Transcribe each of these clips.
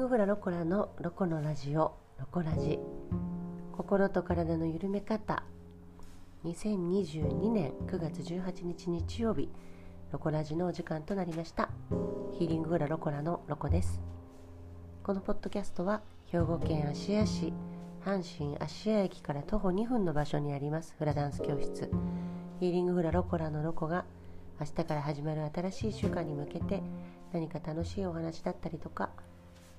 グフラロコラのロコのラジオロコラジ。心と体の緩め方。2022年9月18日日曜日ロコラジのお時間となりました。ヒーリングフラロコラのロコです。このポッドキャストは兵庫県芦屋市阪神芦屋駅から徒歩2分の場所にありますフラダンス教室。ヒーリングフラロコラのロコが明日から始まる新しい週間に向けて何か楽しいお話だったりとか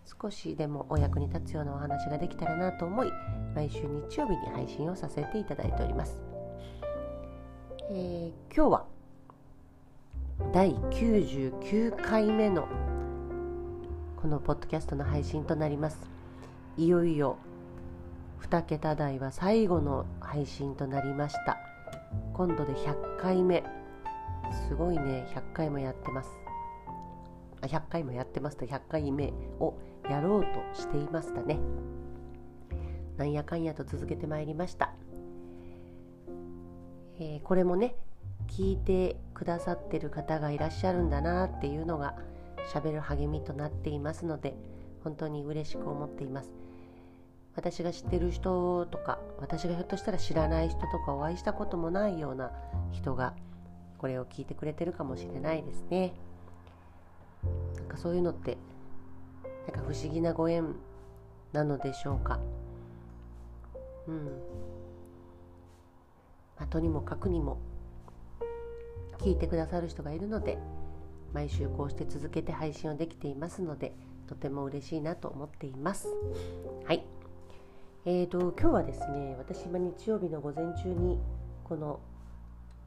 少しでもお役に立つようなお話ができたらなと思い毎週日曜日に配信をさせていただいております、えー、今日は第99回目のこのポッドキャストの配信となります。いよいよ2桁台は最後の配信となりました。今度で100回目。すごいね。100回もやってます。100回もやってますと100回目をやろうとしていましたね。なんやかんやと続けてまいりました、えー、これもね聞いてくださってる方がいらっしゃるんだなっていうのがしゃべる励みとなっていますので本当に嬉しく思っています。私が知ってる人とか私がひょっとしたら知らない人とかお会いしたこともないような人がこれを聞いてくれてるかもしれないですね。なんかそういうのってなんか不思議なご縁なのでしょうか。うん、まあ、とにもかくにも聞いてくださる人がいるので毎週こうして続けて配信をできていますのでとても嬉しいなと思っています。はい。えーと今日はですね私今日曜日の午前中にこの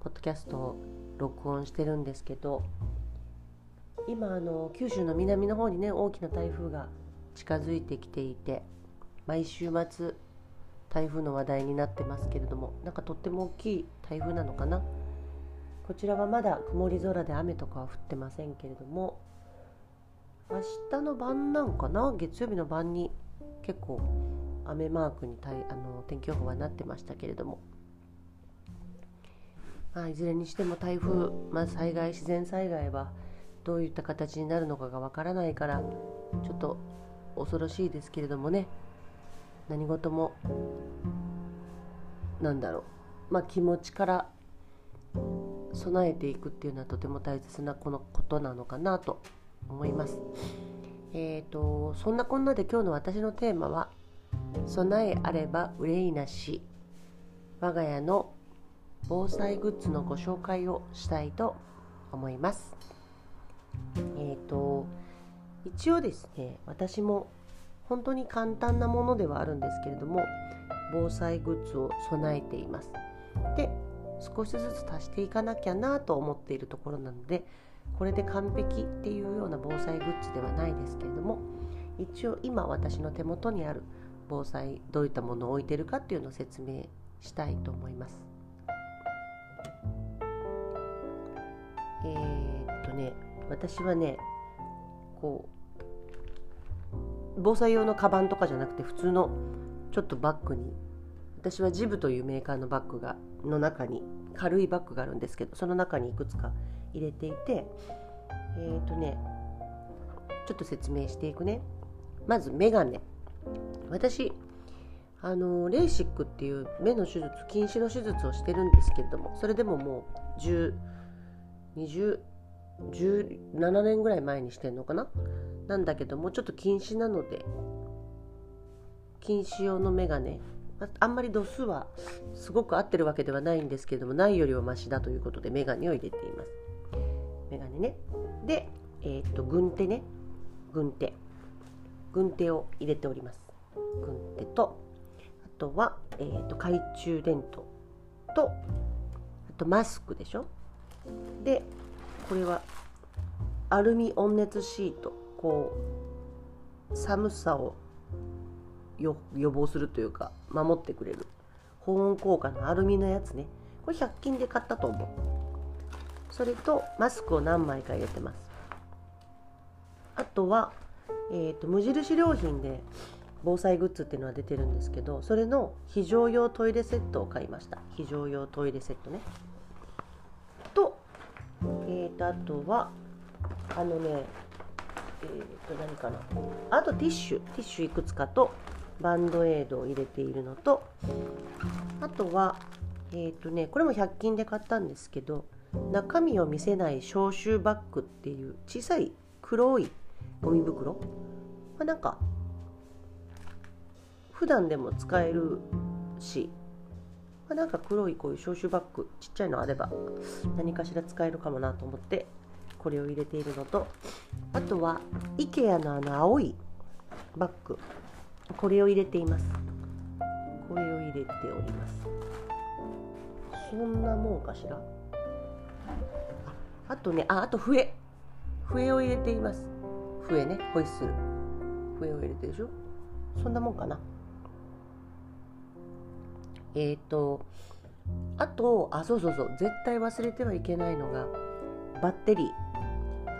ポッドキャストを録音してるんですけど今あの九州の南の方にね大きな台風が近づいてきていて毎週末台風の話題になってますけれどもなんかとっても大きい台風なのかな？こちらはまだ曇り空で雨とかは降ってませんけれども明日の晩なんかな？月曜日の晩に結構雨マークにあの天気予報はなってましたけれども。まあ、いずれにしても台風、まあ、災害自然災害はどういった形になるのかがわからないからちょっと恐ろしいですけれどもね何事もなんだろうまあ気持ちから備えていくっていうのはとても大切なこのことなのかなと思います。えーと、そんなこんなで今日の私のテーマは「備えあれば憂いなし我が家の防災グッズのご紹介をしたいと思います。えっ、ー、と一応ですね私も本当に簡単なものではあるんですけれども防災グッズを備えています。で少しずつ足していかなきゃなと思っているところなのでこれで完璧っていうような防災グッズではないですけれども一応今私の手元にある防災どういったものを置いてるかっていうのを説明したいと思います。えー、っとね私はねこう防災用のカバンとかじゃなくて普通のちょっとバッグに私はジブというメーカーのバッグがの中に軽いバッグがあるんですけどその中にいくつか入れていてえっ、とねちょっと説明していくね。まずメガネ。私あのレーシックっていう目の手術近視の手術をしてるんですけれどもそれでももう10 20 17年ぐらい前にしてんのかな？なんだけどもちょっと禁止なので。禁止用のメガネ。あんまり度数はすごく合ってるわけではないんですけれどもないよりはマシだということでメガネを入れています。メガネね。でえー、っと軍手ね。軍手。軍手を入れております。軍手とあとは、えー、っと懐中電灯とあとマスクでしょ？でこれはアルミ温熱シート。こう寒さを予防するというか守ってくれる。保温効果のアルミのやつね。これ100均で買ったと思う。それとマスクを何枚か入れてます。あとは、えーと、無印良品で防災グッズっていうのは出てるんですけどそれの非常用トイレセットを買いました。非常用トイレセットね。と、あとはあのねえー、と何かな。あとティッシュ。ティッシュいくつかとバンドエイドを入れているのとあとはえっ、ー、とねこれも100均で買ったんですけど中身を見せない消臭バッグっていう小さい黒いゴミ袋、まあ、なんか普段でも使えるし、まあ、なんか黒いこういう消臭バッグちっちゃいのあれば何かしら使えるかもなと思ってこれを入れているのとあとは IKEA のあの青いバッグこれを入れています。これを入れております。そんなもんかしら。あとねああと笛。笛を入れています。笛ねホイッスル。笛を入れてるでしょ。そんなもんかな。えっ、ー、とあとあそうそうそう絶対忘れてはいけないのがバッテリー。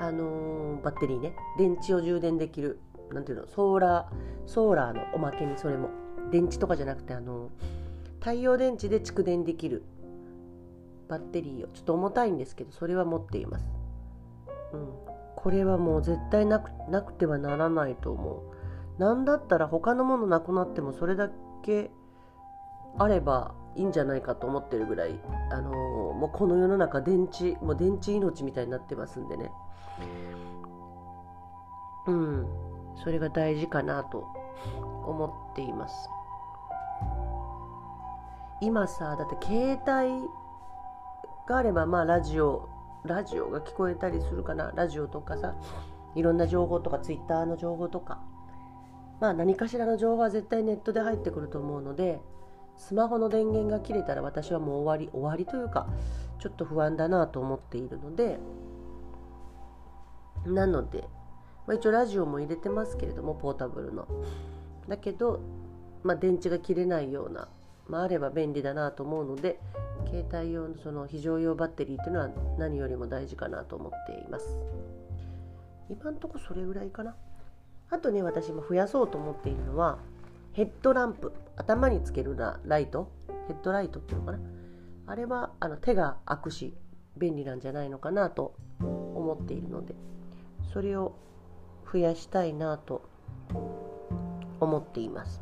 あのー、バッテリーね。電池を充電できる。なんていうの？ソーラーソーラーのおまけにそれも。電池とかじゃなくてあの太陽電池で蓄電できる。バッテリーを。ちょっと重たいんですけどそれは持っています、うん、これはもう絶対なくなくてはならないと思う。なんだったら他のものなくなってもそれだけあればいいんじゃないかと思ってるぐらい、あのー、もうこの世の中電池もう電池命みたいになってますんでね。うん。それが大事かなと思っています。今さだって携帯があればまあラジオラジオが聞こえたりするかな。ラジオとかさいろんな情報とかツイッターの情報とか。まあ何かしらの情報は絶対ネットで入ってくると思うのでスマホの電源が切れたら私はもう終わり終わりというかちょっと不安だなと思っているのでなので、まあ、一応ラジオも入れてますけれどもポータブルの。だけど、まあ、電池が切れないような、まあ、あれば便利だなと思うので携帯用のその非常用バッテリーというのは何よりも大事かなと思っています。今んとこそれぐらいかな。あとね私も増やそうと思っているのはヘッドランプ頭につけるなライト？ヘッドライトっていうのかな？あれはあの手が開くし便利なんじゃないのかなと思っているのでそれを増やしたいなと思っています。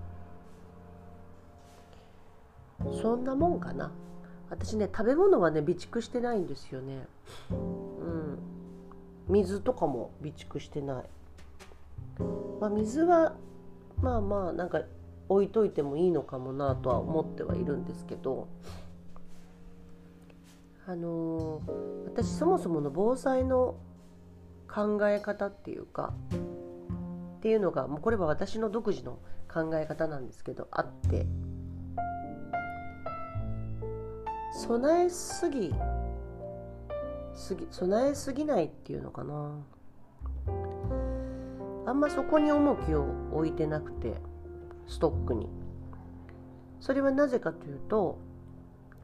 そんなもんかな？私ね食べ物はね備蓄してないんですよね。うん。水とかも備蓄してない。まあ水はまあまあなんか置いといてもいいのかもなとは思ってはいるんですけどあのー、私そもそもの防災の考え方っていうかっていうのがもうこれは私の独自の考え方なんですけどあって備えすぎすぎ備えすぎないっていうのかな。あんまそこに重きを置いてなくて。ストックに。それはなぜかというと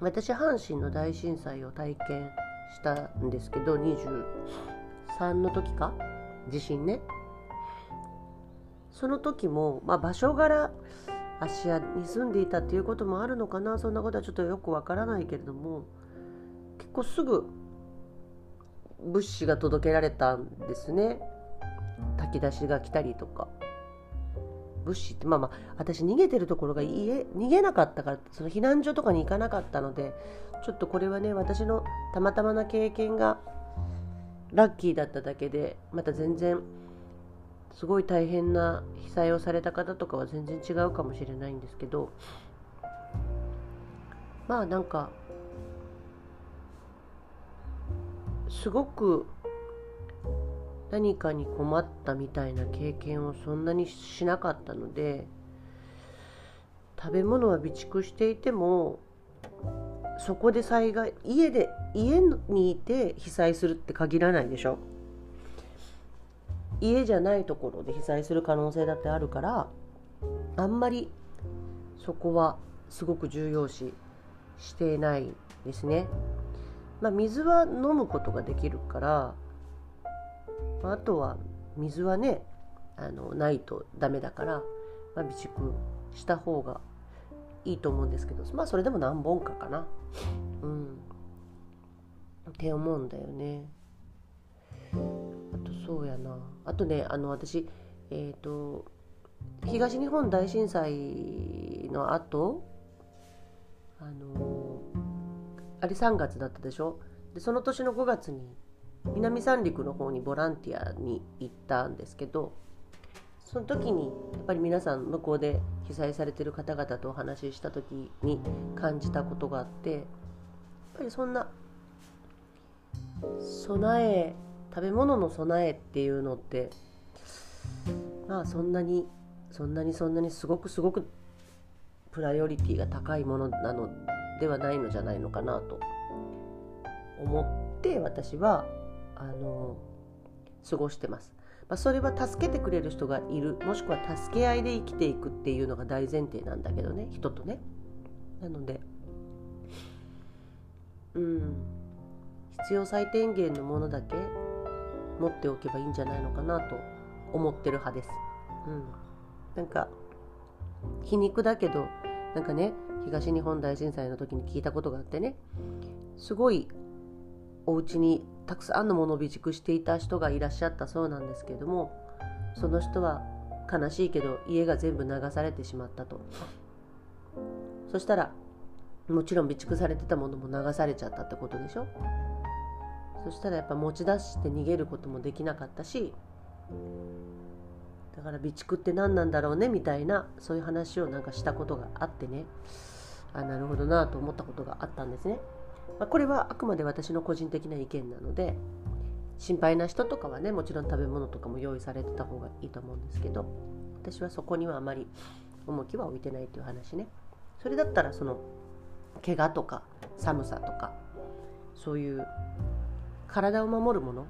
私阪神の大震災を体験したんですけど23の時か？地震ね。その時も、まあ、場所柄芦屋に住んでいたっていうこともあるのかな？そんなことはちょっとよくわからないけれども結構すぐ物資が届けられたんですね。炊き出しが来たりとか。物資ってまあまあ私逃げてるところが家逃げなかったからその避難所とかに行かなかったのでちょっとこれはね私のたまたまな経験がラッキーだっただけでまた全然すごい大変な被災をされた方とかは全然違うかもしれないんですけどまあなんかすごく何かに困ったみたいな経験をそんなにしなかったので食べ物は備蓄していてもそこで災害家で家にいて被災するって限らないでしょ家じゃないところで被災する可能性だってあるからあんまりそこはすごく重要視していないですね。まあ、水は飲むことができるからあとは水はねあのないとダメだから、まあ、備蓄した方がいいと思うんですけどまあそれでも何本かかな。うん。って思うんだよね。あとそうやな。あとねあの私えっ、と東日本大震災の後あのあれ3月だったでしょ？でその年の5月に南三陸の方にボランティアに行ったんですけどその時にやっぱり皆さん向こうで被災されてる方々とお話しした時に感じたことがあってやっぱりそんな備え食べ物の備えっていうのってまあそんなにそんなにそんなにすごくすごくプライオリティが高いものなのではないのじゃないのかなと思って私はあの過ごしてます。まあ、それは助けてくれる人がいるもしくは助け合いで生きていくっていうのが大前提なんだけどね人とね。なのでうん必要最低限のものだけ持っておけばいいんじゃないのかなと思ってる派です。うん、なんか皮肉だけどなんかね東日本大震災の時に聞いたことがあってねすごいお家にたくさんのものを備蓄していた人がいらっしゃったそうなんですけれどもその人は悲しいけど家が全部流されてしまったと。そしたらもちろん備蓄されてたものも流されちゃったってことでしょ？そしたらやっぱ持ち出して逃げることもできなかったしだから備蓄って何なんだろうねみたいなそういう話をなんかしたことがあってね。あなるほどなと思ったことがあったんですね。まあ、これはあくまで私の個人的な意見なので心配な人とかはねもちろん食べ物とかも用意されてた方がいいと思うんですけど私はそこにはあまり重きは置いてないという話ね。それだったらその怪我とか寒さとかそういう体を守るもの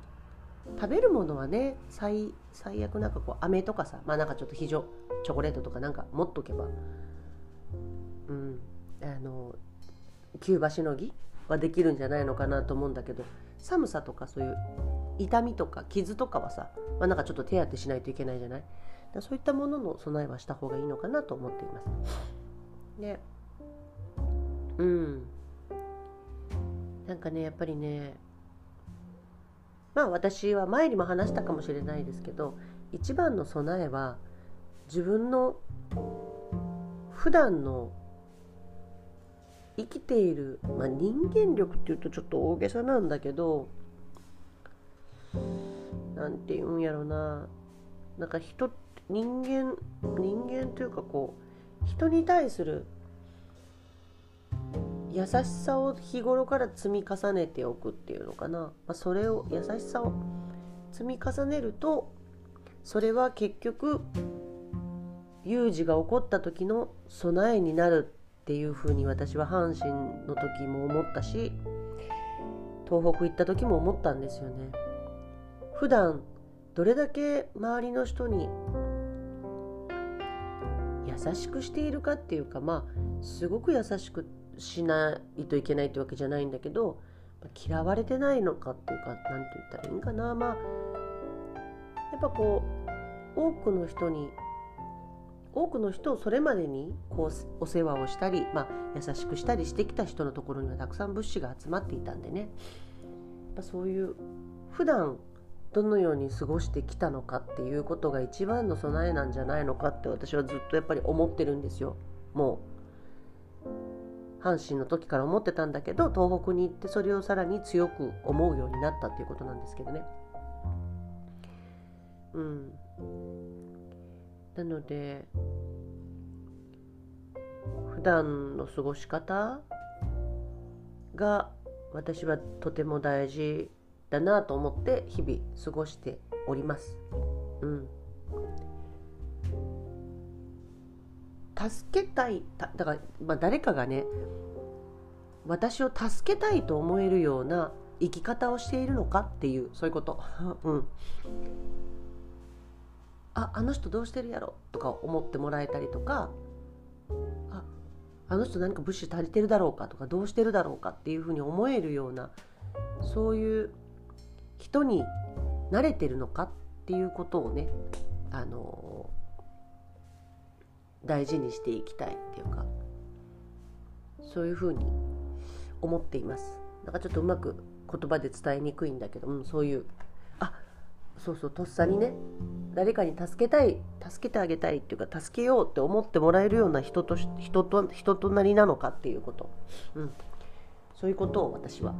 食べるものはね最最悪なんかこう飴とかさまあなんかちょっと非常チョコレートとかなんか持っとけばうんあの急場しのぎはできるんじゃないのかなと思うんだけど寒さとかそういう痛みとか傷とかはさ、まあ、なんかちょっと手当てしないといけないじゃない？だそういったものの備えはした方がいいのかなと思っています。ねうんなんかねやっぱりねまあ私は前にも話したかもしれないですけど一番の備えは自分の普段の生きている、まあ、人間力っていうとちょっと大げさなんだけど何て言うんやろな。なんか人人間人間というかこう人に対する優しさを日頃から積み重ねておくっていうのかな、まあ、それを優しさを積み重ねるとそれは結局有事が起こった時の備えになるっていうふうに私は阪神の時も思ったし東北行った時も思ったんですよね。普段どれだけ周りの人に優しくしているかっていうかまあすごく優しくしないといけないってわけじゃないんだけど嫌われてないのかっていうか何て言ったらいいんかなまあやっぱこう多くの人に多くの人をそれまでにこうお世話をしたり、まあ、優しくしたりしてきた人のところにはたくさん物資が集まっていたんでね。やそういう普段どのように過ごしてきたのかっていうことが一番の備えなんじゃないのかって私はずっとやっぱり思ってるんですよ。もう阪神の時から思ってたんだけど東北に行ってそれをさらに強く思うようになったっていうことなんですけどね。うん。なので普段の過ごし方が私はとても大事だなと思って日々過ごしております。うん、助けたいだから、まあ、誰かがね私を助けたいと思えるような生き方をしているのかっていうそういうこと。うんああの人どうしてるやろとか思ってもらえたりとかああの人何か物資足りてるだろうかとかどうしてるだろうかっていうふうに思えるようなそういう人に慣れてるのかっていうことをねあの大事にしていきたいっていうかそういうふうに思っています。なんかちょっとうまく言葉で伝えにくいんだけど、うん、そういうあそうそうとっさにね誰かに助けたい助けてあげたいっていうか助けようって思ってもらえるような人と人と人となりなのかっていうこと、うん、そういうことを私は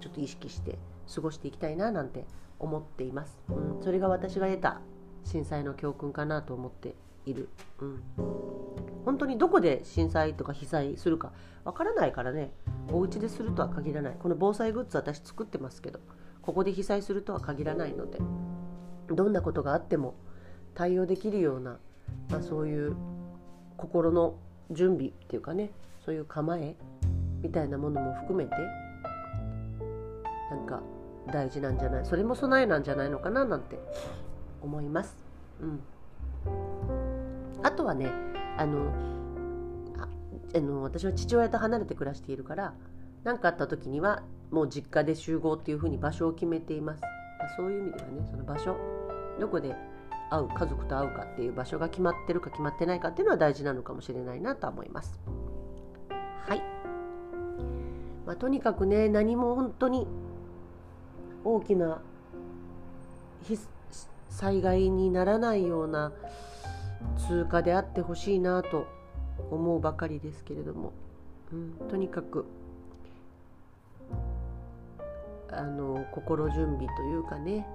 ちょっと意識して過ごしていきたいななんて思っています、うん、それが私が得た震災の教訓かなと思っている、うん、本当にどこで震災とか被災するかわからないからね。お家でするとは限らない。この防災グッズ私作ってますけどここで被災するとは限らないので。どんなことがあっても対応できるような、まあ、そういう心の準備っていうかねそういう構えみたいなものも含めてなんか大事なんじゃないそれも備えなんじゃないのかななんて思います。うん、あとはねあのあの私は父親と離れて暮らしているから何かあった時にはもう実家で集合っていうふうに場所を決めています。そういう意味ではねその場所どこで会う家族と会うかっていう場所が決まってるか決まってないかっていうのは大事なのかもしれないなとは思います。はい、まあ、とにかくね何も本当に大きな災害にならないような通過であってほしいなと思うばかりですけれども、うん、とにかくあの心準備というかね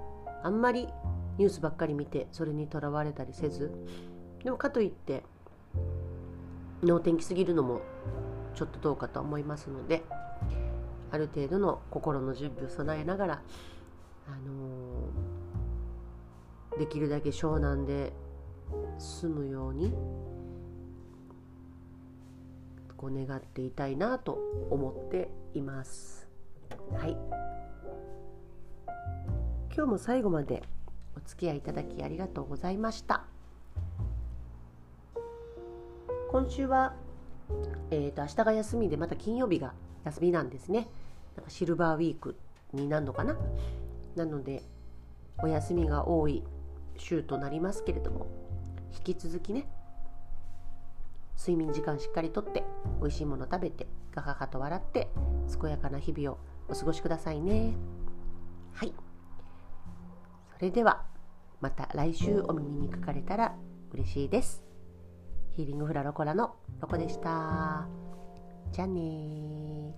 あんまりニュースばっかり見てそれにとらわれたりせずでもかといって能天気すぎるのもちょっとどうかと思いますのである程度の心の準備を備えながら、あのー、できるだけ湘南で済むようにこう願っていたいなと思っています。はい今日も最後までお付き合いいただきありがとうございました。今週は、えーと、明日が休みでまた金曜日が休みなんですね。なんかシルバーウィークになるのかな？なのでお休みが多い週となりますけれども引き続きね睡眠時間しっかりとって美味しいもの食べてガハハと笑って健やかな日々をお過ごしくださいね。はい。それではまた来週お耳にかかれたら嬉しいです。ヒーリングフラロコラのロコでした。じゃあね